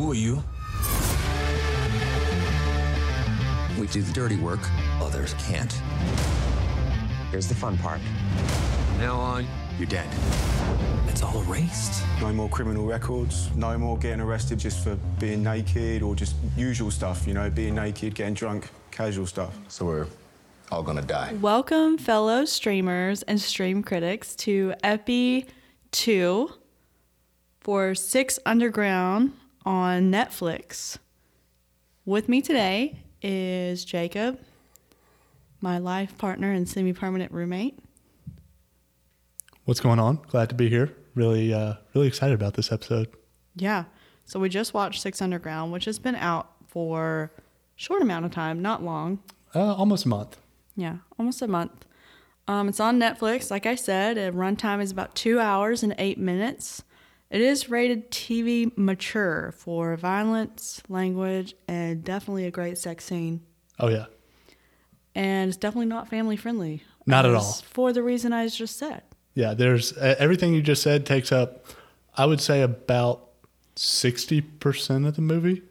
Who are you? We do the dirty work, others can't. Here's the fun part. Now on, you're dead. It's all erased. No more criminal records, no more getting arrested just for being naked or just usual stuff, you know, being naked, getting drunk, casual stuff. So we're all gonna die. Welcome, fellow streamers and stream critics, to Epi 2 for Six Underground on Netflix. With me today is Jacob, my life partner and semi permanent roommate. What's going on? Glad to be here. Really, uh, really excited about this episode. Yeah. So we just watched Six Underground, which has been out for a short amount of time, not long. Uh, almost a month. Yeah, almost a month. Um, it's on Netflix. Like I said, the runtime is about two hours and eight minutes. It is rated TV mature for violence, language, and definitely a great sex scene. Oh yeah, And it's definitely not family friendly. Not at all. For the reason I just said. yeah. There's uh, everything you just said takes up, I would say about sixty percent of the movie.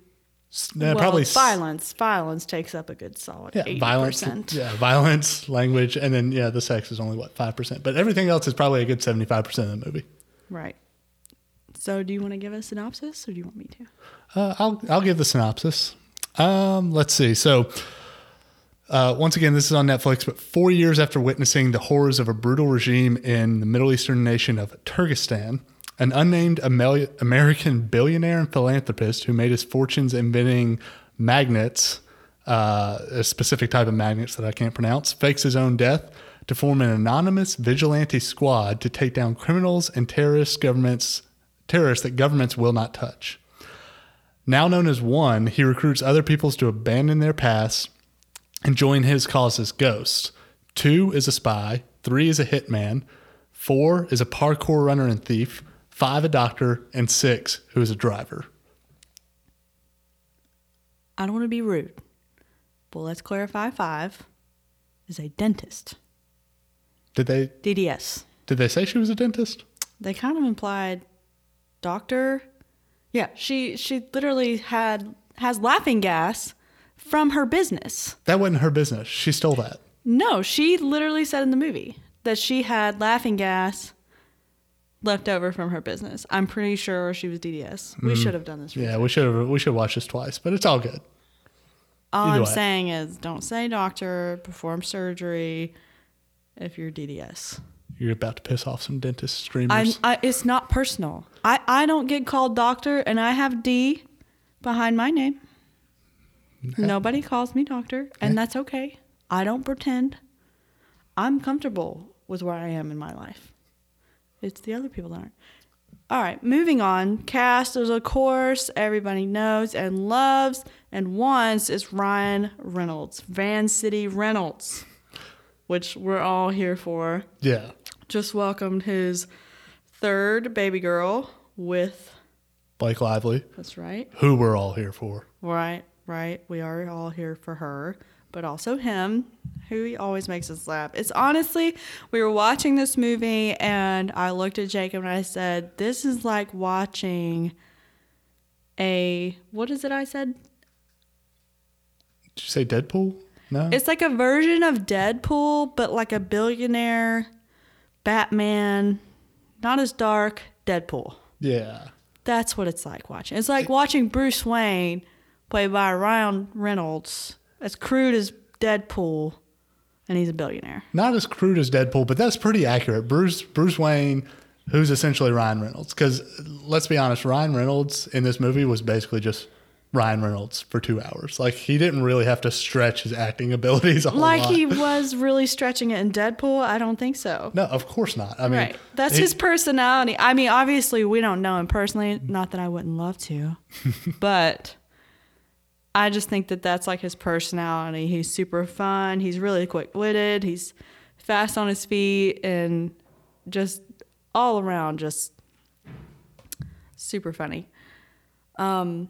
Uh, well, probably violence. Violence takes up a good solid Yeah, 80%. violence. Yeah, violence, language, and then yeah, the sex is only what five percent, but everything else is probably a good seventy-five percent of the movie. Right. So do you want to give a synopsis or do you want me to? Uh, I'll I'll give the synopsis. Um, let's see. So, uh, once again, this is on Netflix. But four years after witnessing the horrors of a brutal regime in the Middle Eastern nation of Turgistan, an unnamed American billionaire and philanthropist who made his fortunes inventing magnets, uh, a specific type of magnets that I can't pronounce, fakes his own death to form an anonymous vigilante squad to take down criminals and terrorist governments terrorists that governments will not touch. Now known as One, he recruits other peoples to abandon their past and join his cause as ghosts. Two is a spy, three is a hitman, four is a parkour runner and thief, five a doctor, and six who is a driver. I don't want to be rude, but let's clarify five is a dentist. Did they DDS. did they say she was a dentist? They kind of implied doctor. Yeah, she she literally had has laughing gas from her business. That wasn't her business. She stole that. No, she literally said in the movie that she had laughing gas left over from her business. I'm pretty sure she was DDS. We mm. should have done this. Yeah, research. we should have we should watch this twice, but it's all good. All either I'm way. saying is, don't say doctor. Perform surgery if you're DDS. You're about to piss off some dentist I'm, streamers. I, it's not personal. I, I don't get called doctor, and I have D behind my name. Nobody calls me doctor, and that's okay. I don't pretend. I'm comfortable with where I am in my life. It's the other people that aren't. All right, moving on. Cast is, of course, everybody knows and loves and wants is Ryan Reynolds, Vancity Reynolds, which we're all here for yeah. Just welcomed his third baby girl with Blake Lively, that's right who we're all here for. right right we are all here for her but also him who he always makes us laugh it's honestly we were watching this movie and i looked at jacob and i said this is like watching a what is it i said Did you say Deadpool? No. It's like a version of Deadpool, but like a billionaire Batman, not as dark, Deadpool. yeah. That's what it's like watching. It's like watching Bruce Wayne, played by Ryan Reynolds, as crude as Deadpool, and he's a billionaire. Not as crude as Deadpool, but that's pretty accurate. Bruce Bruce Wayne, who's essentially Ryan Reynolds, because let's be honest, Ryan Reynolds in this movie was basically just Ryan Reynolds for two hours. Like he didn't really have to stretch his acting abilities a Like lot. he was really stretching it in Deadpool? I don't think so. No, of course not. I mean, right. That's his personality. I mean, obviously, we don't know him personally. Not that I wouldn't love to, but I just think that that's like his personality. He's super fun. He's really quick witted. He's fast on his feet and just all around just super funny. Um,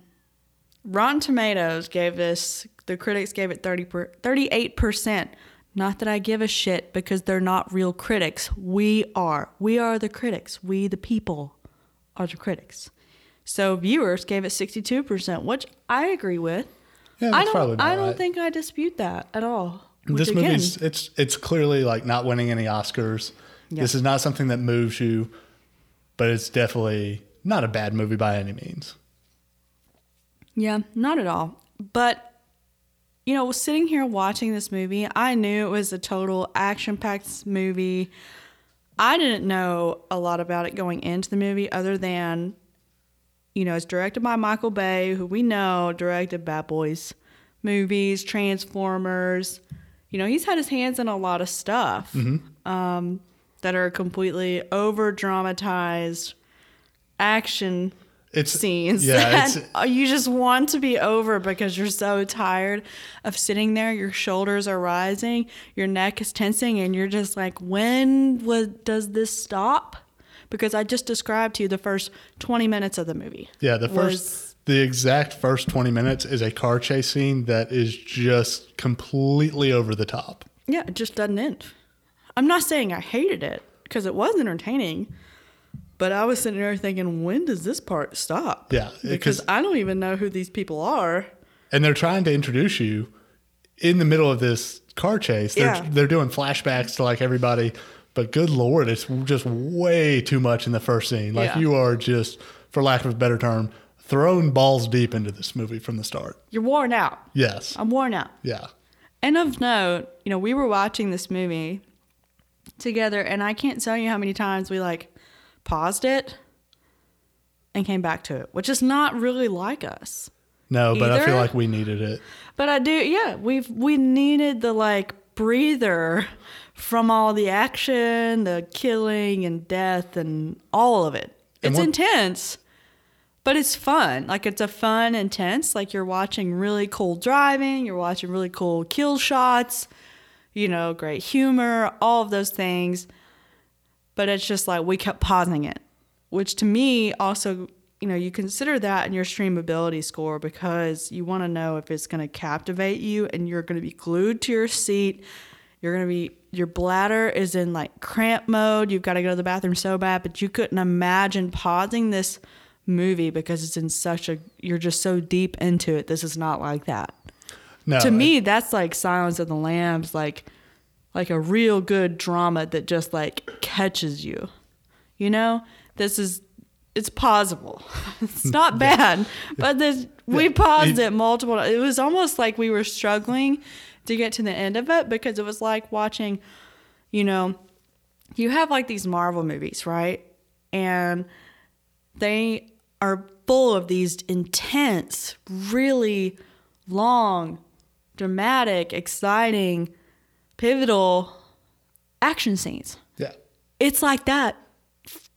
Rotten Tomatoes gave this, the critics gave it 30 per, 38%. Not that I give a shit because they're not real critics. We are. We are the critics. We, the people, are the critics. So viewers gave it 62%, which I agree with. Yeah, I that's don't I don't right. think I dispute that at all. This movie's it's it's clearly like not winning any Oscars. Yeah. This is not something that moves you, but it's definitely not a bad movie by any means. Yeah, not at all. But you know, sitting here watching this movie, I knew it was a total action-packed movie. I didn't know a lot about it going into the movie other than you know, it's directed by Michael Bay, who we know directed Bad Boys movies, Transformers. You know, he's had his hands in a lot of stuff um, that are completely over dramatized action It's scenes Yeah, that you just want to be over because you're so tired of sitting there. Your shoulders are rising, your neck is tensing, and you're just like, when was, does this stop? Because I just described to you the first 20 minutes of the movie. yeah. The first the exact first twenty minutes is a car chase scene that is just completely over the top. Yeah, it just doesn't end. I'm not saying I hated it because it was entertaining, but I was sitting there thinking, when does this part stop? Yeah, because 'cause- I don't even know who these people are. and they're trying to introduce you in the middle of this car chase. They're, Yeah. they're doing flashbacks to like everybody, but good lord, it's just way too much in the first scene. Like Yeah. you are just, for lack of a better term, thrown balls deep into this movie from the start. You're worn out. Yes, I'm worn out. yeah, And of note, you know, we were watching this movie together, and I can't tell you how many times we like paused it and came back to it, which is not really like us. no, but I feel like we needed it. But I do, yeah, we've we needed the like breather from all the action, the killing and death, and all of it. And It's intense, but it's fun. Like it's a fun, intense. Like you're watching really cool driving, you're watching really cool kill shots, you know, great humor, all of those things. But it's just like we kept pausing it, which to me also, you know, you consider that in your streamability score because you want to know if it's going to captivate you and you're going to be glued to your seat. You're going to be, your bladder is in like cramp mode. You've got to go to the bathroom so bad, but you couldn't imagine pausing this movie because it's in such a, you're just so deep into it. This is not like that No, to me that's like silence of the lambs like like a real good drama that just like catches you you know this is it's possible. it's not bad but this we paused It- it multiple it was almost like we were struggling to get to the end of it because it was like watching you know you have like these marvel movies right and they are full of these intense, really long, dramatic, exciting, pivotal action scenes. Yeah. It's like that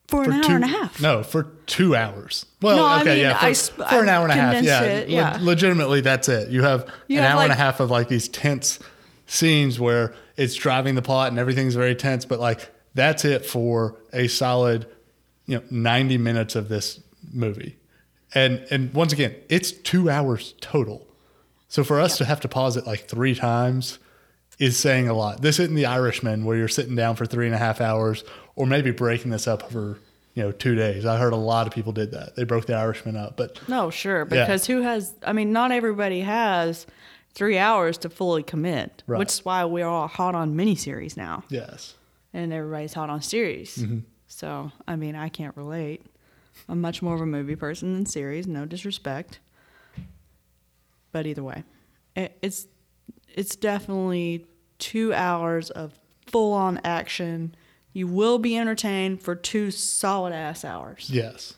for, an hour two, and a half. No, for two hours. Well, No, I okay, mean, yeah, for, I for an I hour and a half. Yeah, it, Le- legitimately, that's it. You have You an have, hour and a half of like these tense scenes where it's driving the plot and everything's very tense, but like that's it for a solid, you know, ninety minutes of this movie, and and once again, it's two hours total. So for us to have to pause it like three times is saying a lot. This isn't the Irishman where you're sitting down for three and a half hours, or maybe breaking this up over you know two days. I heard a lot of people did that. They broke the Irishman up, but No, sure. Yeah. Because who has, I mean, not everybody has three hours to fully commit, Right. which is why we're all hot on miniseries now. yes, and everybody's hot on series. Mm-hmm. So, I mean, I can't relate. I'm much more of a movie person than series. No disrespect, but either way, it, it's it's definitely two hours of full on action. You will be entertained for two solid ass hours, yes.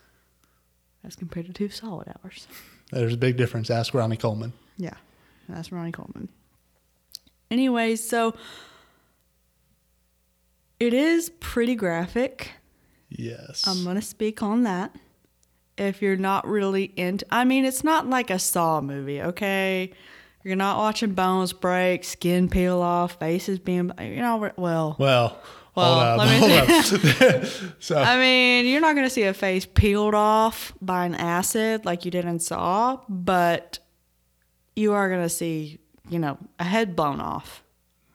as compared to two solid hours. There's a big difference. Ask Ronnie Coleman. Yeah, that's Ronnie Coleman. Anyway, so it is pretty graphic. Yes. I'm gonna speak on that. If you're not really into, I mean, it's not like a Saw movie, okay? You're not watching bones break, skin peel off, faces being, you know, well, well, Well, hold up. let me- so I mean, you're not gonna see a face peeled off by an acid like you did in Saw, but you are gonna see, you know, a head blown off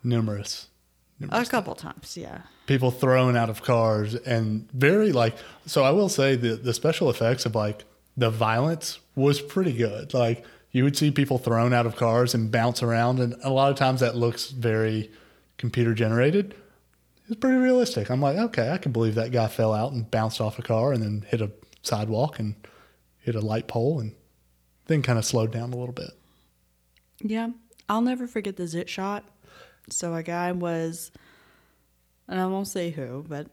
numerous. a couple times, yeah. people thrown out of cars and very like so i will say the the special effects of like the violence was pretty good. Like you would see people thrown out of cars and bounce around, and a lot of times that looks very computer generated. It's pretty realistic. I'm like, okay, I can believe that guy fell out and bounced off a car and then hit a sidewalk and hit a light pole and then kind of slowed down a little bit. Yeah, I'll never forget the zit shot. So a guy was, and I won't say who, but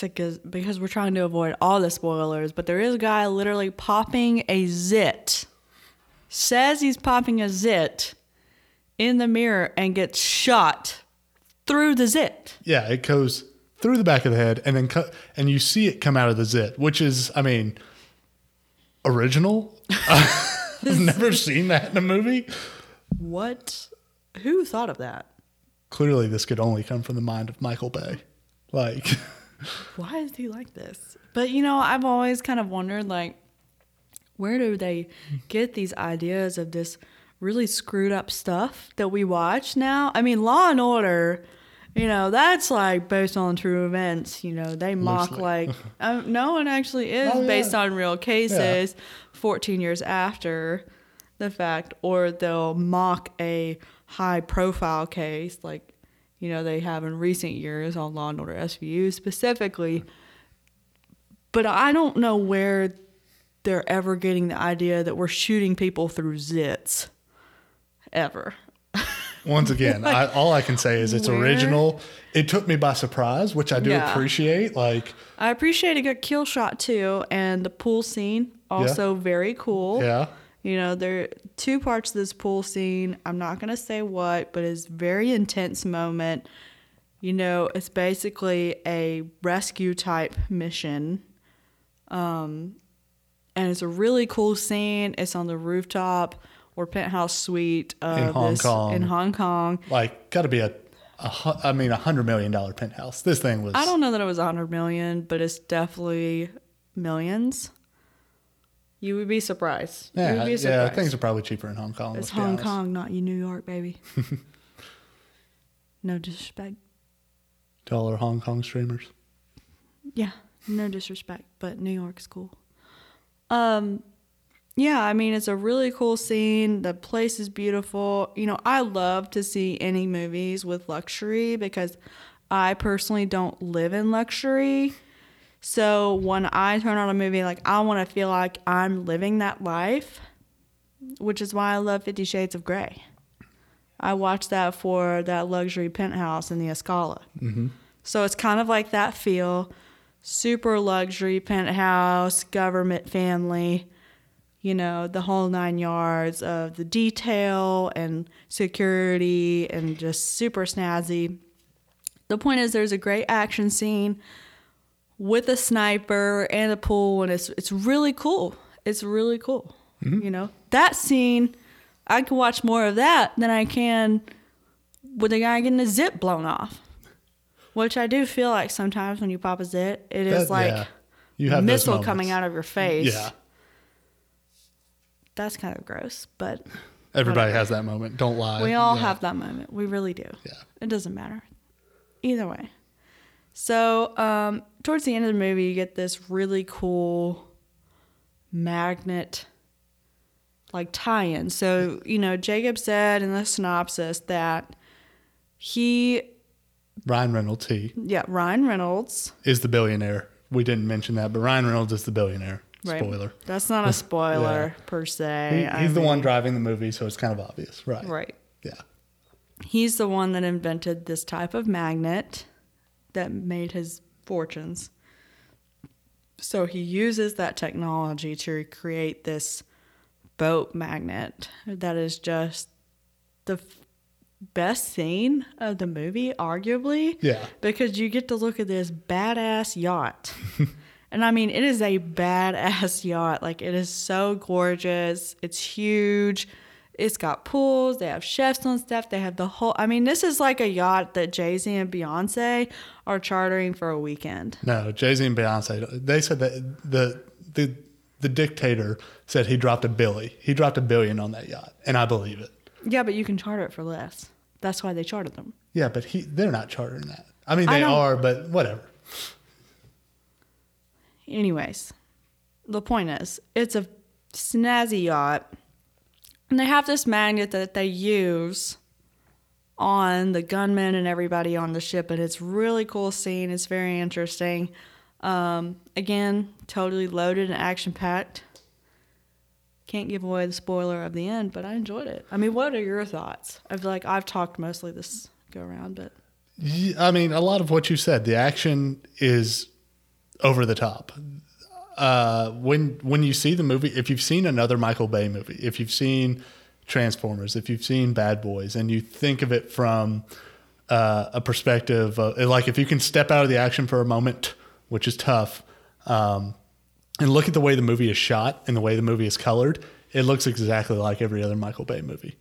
because because we're trying to avoid all the spoilers, but there is a guy literally popping a zit. Says he's popping a zit in the mirror and gets shot through the zit. Yeah, it goes through the back of the head and then cut, and you see it come out of the zit, which is, I mean, original. I've never seen that in a movie. What? Who thought of that? Clearly, this could only come from the mind of Michael Bay. Like, Why is he like this? But you know, I've always kind of wondered like where do they get these ideas of this really screwed up stuff that we watch now? I mean, Law and Order, you know, that's like based on true events. You know, they mock Loosely. like um, no one actually is Oh, yeah. based on real cases 14 years after the fact, or they'll mock a high profile case like you know they have in recent years on Law and Order SVU specifically. But I don't know where they're ever getting the idea that we're shooting people through zits. Ever. once again, I, all I can say is it's Where? original. It took me by surprise, which I do Yeah. appreciate. Like, I appreciate a good kill shot too, and the pool scene also very cool. yeah, You know, there are two parts of this pool scene. I'm not gonna say what, but it's very intense moment. You know, it's basically a rescue type mission. Um, and it's a really cool scene. It's on the rooftop or penthouse suite of Hong this Kong. in Hong Kong. like got to be a, a, I mean, a hundred million dollar penthouse. This thing was. I don't know that it was a hundred million, but it's definitely millions. You would be surprised. you Yeah, would be yeah, things are probably cheaper in Hong Kong. It's Hong. Kong, not you, New York, baby. no disrespect. To all our Hong Kong streamers. Yeah, no disrespect, but New York's cool. Um, yeah, I mean it's a really cool scene. The place is beautiful. You know, I love to see any movies with luxury because I personally don't live in luxury. So when I turn on a movie, like I want to feel like I'm living that life, which is why I love Fifty Shades of Grey. I watched that for that luxury penthouse in the Escala. So it's kind of like that feel super luxury penthouse, government family, you know, the whole nine yards of the detail and security and just super snazzy. The point is, there's a great action scene with a sniper and a pool, and it's it's really cool. It's really cool. Mm-hmm. You know, that scene, I can watch more of that than I can with a guy getting a zip blown off. Which I do feel like sometimes when you pop a zit, it is That- like yeah. you a have those missile coming out of your face. Yeah, That's kind of gross, but everybody has that moment. Don't lie. we all Yeah. have that moment. We really do. Yeah. It doesn't matter. Either way. So, um, towards the end of the movie, you get this really cool magnet like tie in. So, you know, Jacob said in the synopsis that he, Ryan Reynolds. He yeah, Ryan Reynolds. is the billionaire. We didn't mention that, but Ryan Reynolds is the billionaire. Right. Spoiler. That's not a spoiler per se. He, I he's the one driving the movie, so it's kind of obvious, right? Right. Yeah. He's the one that invented this type of magnet that made his fortunes. So he uses that technology to create this boat magnet that is just the best scene of the movie, arguably. Yeah. Because you get to look at this badass yacht. and I mean, it is a badass yacht. Like, it is so gorgeous. It's huge. It's got pools. They have chefs on stuff. They have the whole. I mean, this is like a yacht that Jay Z and Beyonce are chartering for a weekend. No, Jay Z and Beyonce. They said that the the the dictator said he dropped a billy. He dropped a billion on that yacht, and I believe it. Yeah, but you can charter it for less. That's why they chartered them. Yeah, but he they're not chartering that. I mean, I they don't- are, but whatever. Anyways, the point is, it's a snazzy yacht, and they have this magnet that they use on the gunmen and everybody on the ship, and it's really cool scene. It's very interesting. Um, again, totally loaded and action packed. Can't give away the spoiler of the end, but I enjoyed it. I mean, what are your thoughts? I feel like I've talked mostly this go around, but I mean, a lot of what you said. The action is over the top. Uh, when when you see the movie, if you've seen another Michael Bay movie, if you've seen Transformers, if you've seen Bad Boys, and you think of it from uh, a perspective, of, like if you can step out of the action for a moment, which is tough, um, and look at the way the movie is shot and the way the movie is colored, it looks exactly like every other Michael Bay movie.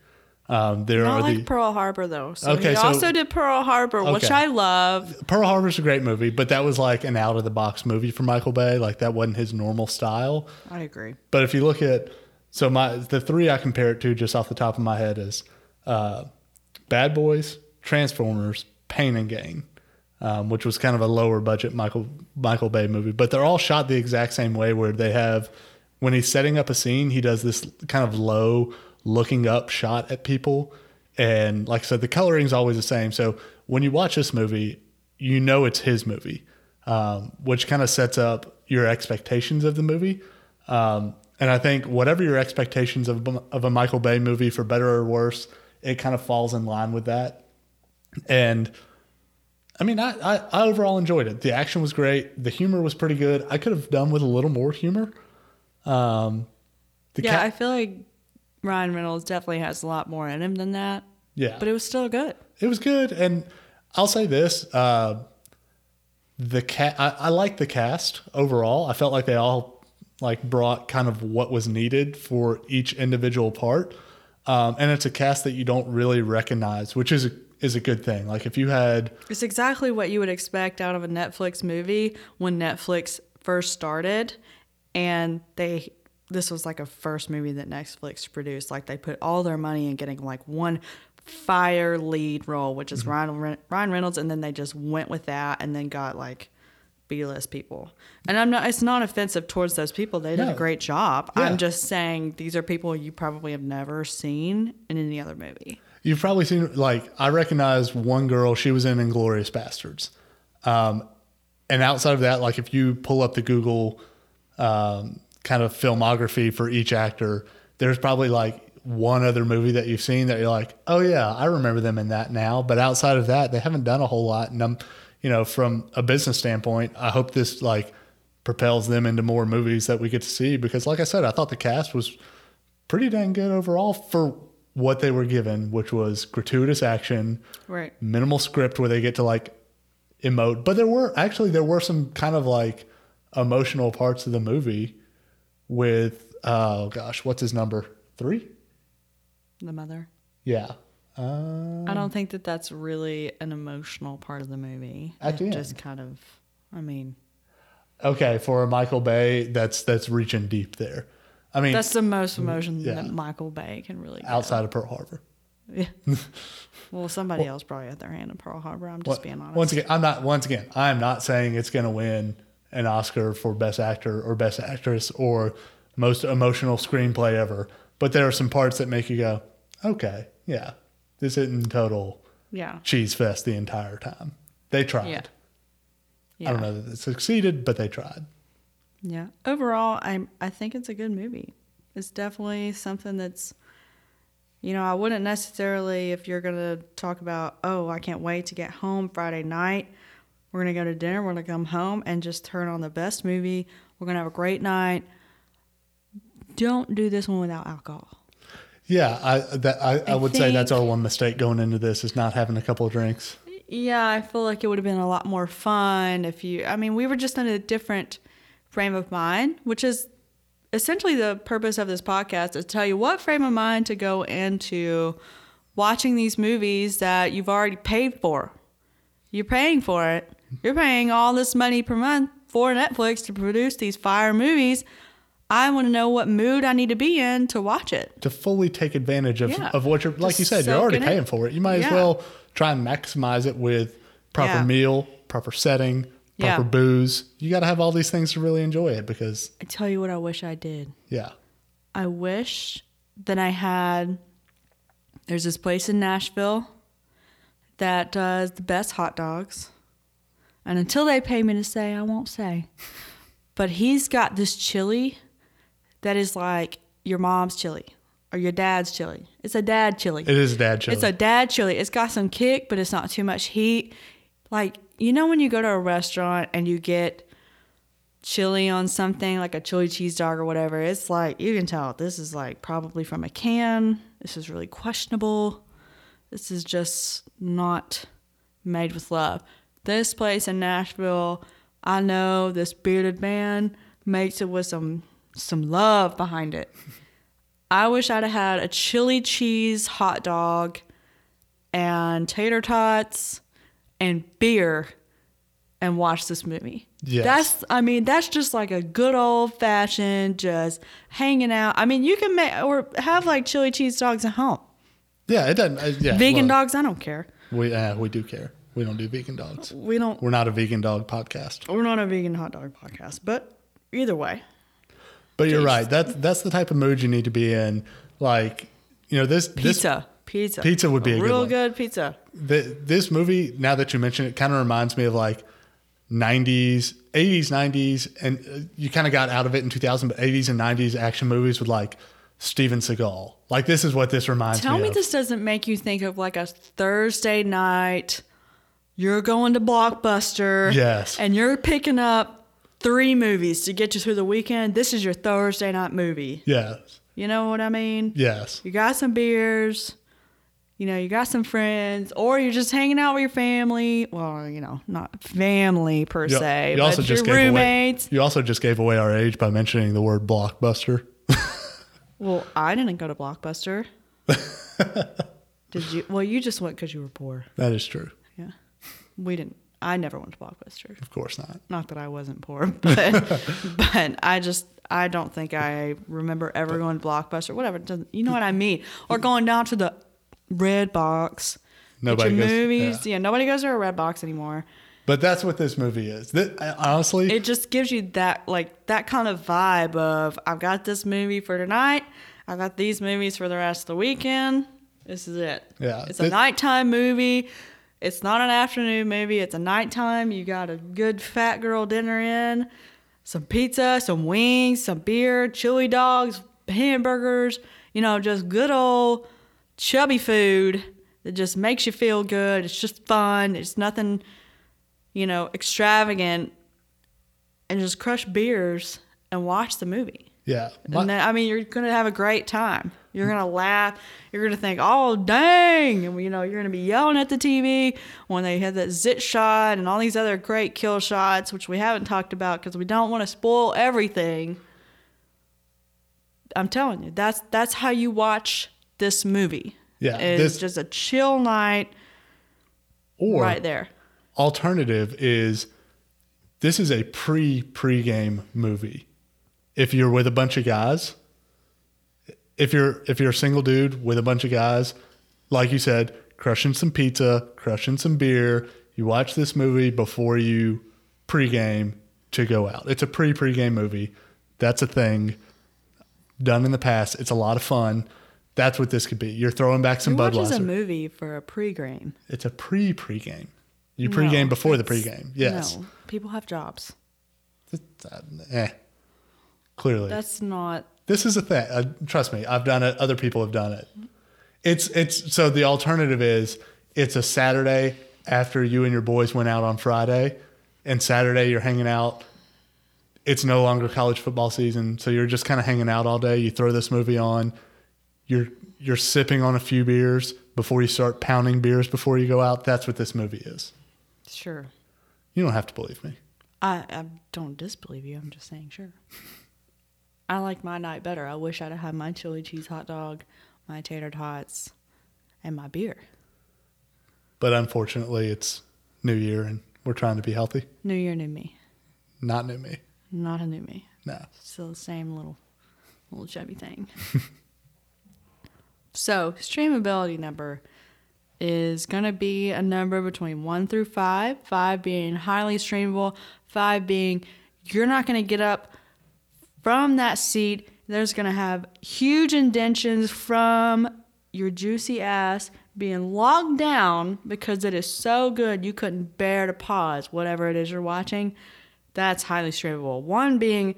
Um, there not are like the Pearl Harbor though. So Okay, he so- also did Pearl Harbor, which I love. Pearl Harbor's a great movie, but that was like an out of the box movie for Michael Bay. Like that wasn't his normal style. I agree. But if you look at so my the three I compare it to just off the top of my head is uh, Bad Boys, Transformers, Pain and Gain, um, which was kind of a lower budget Michael Michael Bay movie. But they're all shot the exact same way, where they have when he's setting up a scene, he does this kind of low looking up shot at people, and like I said, the coloring's always the same. So when you watch this movie, you know it's his movie, um, which kind of sets up your expectations of the movie. Um, and I think whatever your expectations of, of a Michael Bay movie, for better or worse, it kind of falls in line with that. And I mean, I, I, I overall enjoyed it. The action was great. The humor was pretty good. I could have done with a little more humor. Um, the Yeah, I feel like Ryan Reynolds definitely has a lot more in him than that. yeah, But it was still good. it was good. And I'll say this: uh, the cat. I, I like the cast overall. I felt like they all like brought kind of what was needed for each individual part. Um, and it's a cast that you don't really recognize, which is a, is a good thing. Like if you had It's exactly what you would expect out of a Netflix movie when Netflix first started and they this was like a first movie that Netflix produced. Like they put all their money in getting like one fire lead role, which is Mm-hmm. Ryan Ryan Reynolds, and then they just went with that and then got like B-list people. And I'm not it's not offensive towards those people. They did No. a great job. Yeah. I'm just saying these are people you probably have never seen in any other movie. You've probably seen like I recognize one girl. She was in Inglourious Basterds, um, and outside of that, like if you pull up the Google um, kind of filmography for each actor, there's probably like one other movie that you've seen that you're like, oh yeah, I remember them in that now. But outside of that, they haven't done a whole lot. And I'm, you know, from a business standpoint, I hope this like propels them into more movies that we get to see because, like I said, I thought the cast was pretty dang good overall for what they were given, which was gratuitous action, Right. minimal script where they get to like emote. But there were actually there were some kind of like emotional parts of the movie with oh gosh, what's his number? Three? The mother. Yeah. Uh, I don't think that that's really an emotional part of the movie. At the just kind of, I mean, okay, for a Michael Bay, that's that's reaching deep there. I mean, that's the most emotion yeah. that Michael Bay can really get. outside of Pearl Harbor. Yeah. well, somebody else probably had their hand in Pearl Harbor. I'm just being honest. Once again, I'm not. Once again, I'm not saying it's going to win an Oscar for Best Actor or Best Actress or most emotional screenplay ever. But there are some parts that make you go, okay, yeah, this isn't total yeah. cheese fest the entire time. They tried. Yeah. Yeah. I don't know that it succeeded, but they tried. Yeah. Overall, I I think it's a good movie. It's definitely something that's you know, I wouldn't necessarily if you're going to talk about, "Oh, I can't wait to get home Friday night. We're going to go to dinner, we're going to come home and just turn on the best movie. We're going to have a great night." Don't do this one without alcohol. Yeah, I that I, I, I would say that's our one mistake going into this is not having a couple of drinks. Yeah, I feel like it would have been a lot more fun if you. I mean, we were just in a different frame of mind, which is essentially the purpose of this podcast is to tell you what frame of mind to go into watching these movies that you've already paid for. You're paying for it. You're paying all this money per month for Netflix to produce these fire movies. I want to know what mood I need to be in to watch it. to fully take advantage of, Yeah. of what you're like Just you said you're already in it. paying for it you might as well try and maximize it with proper Yeah. meal proper setting Yeah. proper booze. You got to have all these things to really enjoy it because, I tell you what, I wish I did. yeah. I wish that I had. There's this place in Nashville that does the best hot dogs. And until they pay me to say, I won't say. But he's got this chili that is like your mom's chili or your dad's chili. It's a dad chili. It is dad chili. It's a dad chili. It's got some kick, but it's not too much heat. Like, you know, when you go to a restaurant and you get chili on something, like a chili cheese dog or whatever, it's like, you can tell this is like probably from a can. This is really questionable. This is just not made with love. This place in Nashville, I know this bearded man makes it with some some love behind it. I wish I'd have had a chili cheese hot dog and tater tots and beer and watch this movie. Yes. That's I mean, that's just like a good old fashioned just hanging out. I mean, you can make or have like chili cheese dogs at home. yeah, it doesn't. Uh, yeah, Vegan well, dogs, I don't care. We uh, we do care. We don't do vegan dogs. We don't We're not a vegan dog podcast. we're not a vegan hot dog podcast, but either way. But you're right. That's that's the type of mood you need to be in. Like, you know, this this Pizza. pizza. Would be a good real one. good pizza. the, this movie. Now that you mention it, kind of reminds me of like '90s, '80s, '90s, and uh, you kind of got out of it in 2000. But '80s and '90s action movies with like Steven Seagal. Like this is what this reminds Tell me, me this doesn't make you think of like a Thursday night. You're going to Blockbuster. Yes. And you're picking up three movies to get you through the weekend. This is your Thursday night movie. Yes, You know what I mean? yes, You got some beers. You know, you got some friends, or you're just hanging out with your family. Well, you know, not family per You- se, you but also your just gave away- roommates. You also just gave away our age by mentioning the word blockbuster. Well, I didn't go to Blockbuster. Did you? Well, you just went because you were poor. That is true. Yeah. We didn't. I never went to Blockbuster. Of course not. Not that I wasn't poor, but but I just I don't think I remember ever going to Blockbuster. Whatever. doesn't- You know what I mean? Or going down to the Redbox. Nobody goes- movies. yeah. Yeah. nobody goes to a Redbox anymore. But that's what this movie is. Th- honestly, It just gives you that like that kind of vibe of I've got this movie for tonight. I got these movies for the rest of the weekend. This is it. Yeah. It's a It- nighttime movie. It's not an afternoon movie. It's a nighttime. You got a good fat girl dinner in, some pizza, some wings, some beer, chili dogs, hamburgers. You know, just good old chubby food that just makes you feel good. It's just fun. It's nothing, you know, extravagant. And just crush beers and watch the movie. yeah. My- And then, I mean, you're gonna have a great time. You're gonna laugh. You're gonna think, "Oh, dang!" And you know, you're gonna be yelling at the TV when they have that zit shot and all these other great kill shots, which we haven't talked about because we don't want to spoil everything. I'm telling you, that's that's how you watch this movie. Yeah, it's this- just a chill night or right there. alternative is this is a pre pre-game movie. If you're with a bunch of guys, if you're if you're a single dude with a bunch of guys, like you said, crushing some pizza, crushing some beer, you watch this movie before you pre-game to go out. It's a pre pre-game movie. That's a thing done in the past. It's a lot of fun. That's what this could be. You're throwing back some Who watches a movie for a pregame? It's a pre pre-game. You pre-game No, before the pre-game. Yes. No, people have jobs. Uh, eh. Clearly, That's not. this is a thing. Uh, trust me, I've done it. Other people have done it. It's it's so the alternative is it's a Saturday after you and your boys went out on Friday, and Saturday you're hanging out. It's no longer college football season, so you're just kind of hanging out all day. You throw this movie on. You're you're sipping on a few beers before you start pounding beers before you go out. That's what this movie is. Sure. You don't have to believe me. I, I don't disbelieve you. I'm just saying, sure. I like my night better. I wish I'd have had my chili cheese hot dog, my tater tots, and my beer. But unfortunately, it's New Year and we're trying to be healthy. New Year, new me. Not new me. Not a new me. No. Still the same little, little chubby thing. so streamability number is going to be a number between one through five, five being highly streamable, five being you're not going to get up from that seat. There's going to have huge indentions from your juicy ass being logged down because it is so good you couldn't bear to pause whatever it is you're watching. That's highly streamable. One being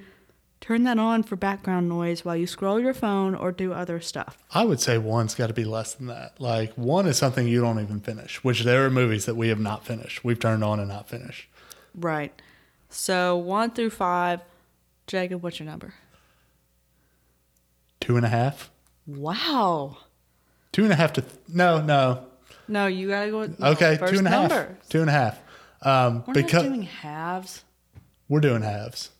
turn that on for background noise while you scroll your phone or do other stuff. I would say one's got to be less than that. Like one is something you don't even finish, which there are movies that we have not finished. We've turned on and not finished. Right. So one through five. Jacob, what's your number? Two and a half. Wow. Two and a half to th- no, no. No, you gotta go with no, Okay, two and a half. Two and a half. Um, We're because not doing halves. we're doing halves.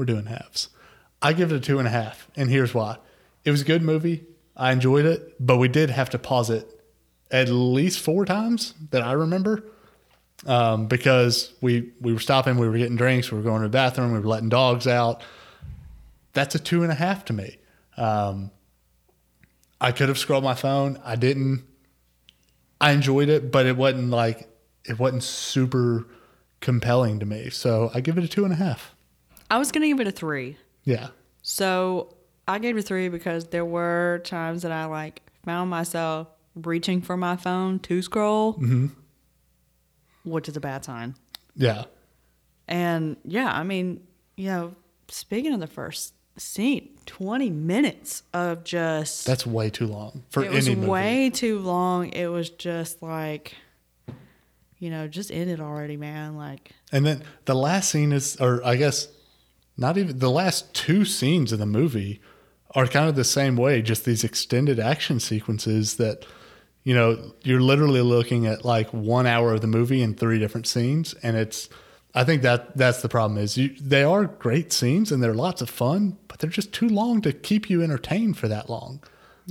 We're doing halves. I give it a two and a half, and here's why. It was a good movie. I enjoyed it, but we did have to pause it at least four times that I remember um, because we we were stopping, we were getting drinks, we were going to the bathroom, we were letting dogs out. That's a two and a half to me. Um, I could have scrolled my phone. I didn't. I enjoyed it, but it wasn't like it wasn't super compelling to me. So I give it a two and a half. I was gonna give it a three. Yeah. So I gave it a three because there were times that I like found myself reaching for my phone to scroll, Mm-hmm. which is a bad sign. Yeah. And yeah, I mean, you know, speaking of the first scene, twenty minutes of just That's way too long for it was any way too long. It was just like, you know, just end it already, man. Like, And then the last scene is, or I guess not even the last two scenes of the movie are kind of the same way, just these extended action sequences that, you know, you're literally looking at like one hour of the movie in three different scenes. And it's, I think that that's the problem is you, they are great scenes and they're lots of fun, but they're just too long to keep you entertained for that long.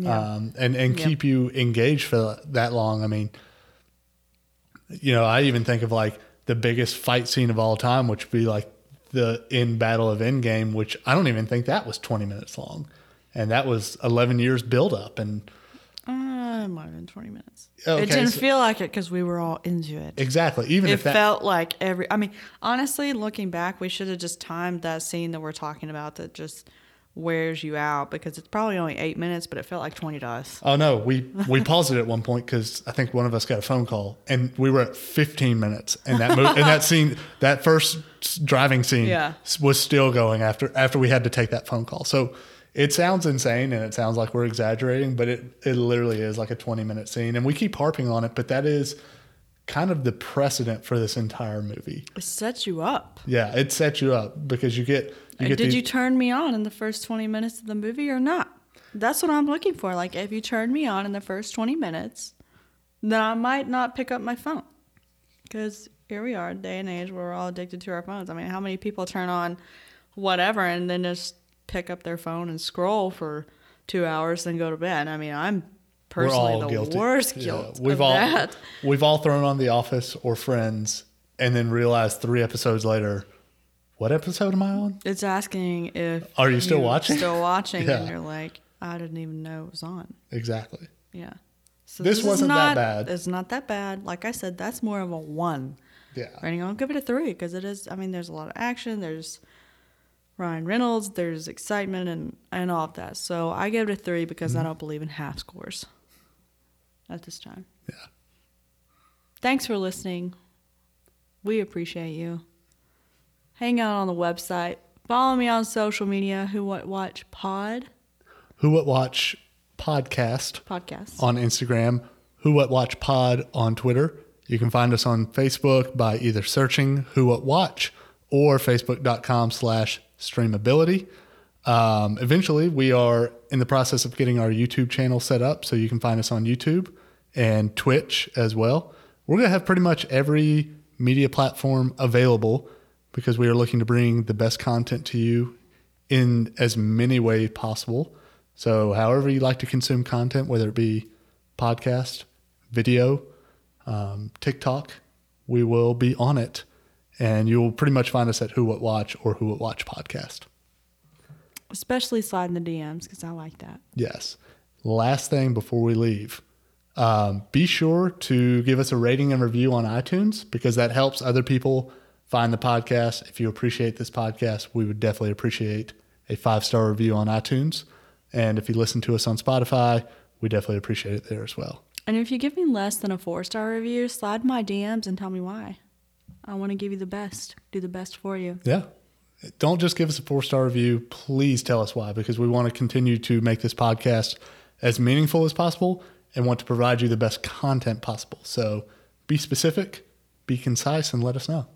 Um, and, and Yeah. keep you engaged for that long. I mean, you know, I even think of like the biggest fight scene of all time, which would be like the in Battle of Endgame, which I don't even think that was 20 minutes long. And that was 11 years build up. And uh, it might have been twenty minutes. Okay, it didn't so- feel like it because we were all into it. exactly, even it if that, felt like every i mean honestly looking back we should have just timed that scene that we're talking about that just wears you out because it's probably only eight minutes but it felt like 20 to us oh no, we, we paused it at one point because I think one of us got a phone call and we were at 15 minutes. And that, mo- and that scene, that first driving scene Yeah. was still going after, after we had to take that phone call. So it sounds insane and it sounds like we're exaggerating, but it, it literally is like a 20 minute scene. And we keep harping on it, but that is kind of the precedent for this entire movie. it sets you up. Yeah, it sets you up because you get you get did these- you turn me on in the first 20 minutes of the movie or not? That's what i'm looking for. Like if you turned me on in the first 20 minutes then i might not pick up my phone. Because here we are day and age where we're all addicted to our phones. I mean how many people turn on whatever and then just pick up their phone and scroll for two hours then go to bed? I mean i'm personally all the guilty. worst Yeah, we've all that we've all thrown on The Office or Friends and then realized three episodes later, what episode am I on? it's asking if Are you still watching? still watching Yeah. and you're like i didn't even know it was on Exactly. Yeah. So This is wasn't that not- bad. It's not that bad. Like I said, that's more of a one. Yeah. Rating, I'll give it a three because it is. I mean, there's a lot of action. There's Ryan Reynolds. There's excitement and and all of that. So I give it a three because Mm-hmm. I don't believe in half scores at this time. Yeah. Thanks for listening. We appreciate you. Hang out on the website. Follow me on social media. Who what watch pod Who What Watch podcast podcast. on Instagram, Who What Watch Pod on Twitter. You can find us on Facebook by either searching Who What Watch or facebook.com slash streamability. Um, eventually, we are in the process of getting our YouTube channel set up so you can find us on YouTube and Twitch as well. We're going to have pretty much every media platform available because we are looking to bring the best content to you in as many ways possible. So, however you like to consume content, whether it be podcast, video, um, TikTok, we will be on it. And you'll pretty much find us at Who What Watch or Who What Watch podcast. Especially slide in the DMs because I like that. Yes. last thing before we leave. Um, be sure to give us a rating and review on iTunes because that helps other people find the podcast. If you appreciate this podcast, we would definitely appreciate a five star review on iTunes. And if you listen to us on Spotify, we definitely appreciate it there as well. And if you give me less than a four star review, slide my DMs and tell me why. I want to give you the best, do the best for you. Yeah. Don't just give us a four star review. Please tell us why, because we want to continue to make this podcast as meaningful as possible and want to provide you the best content possible. So be specific, be concise, and let us know.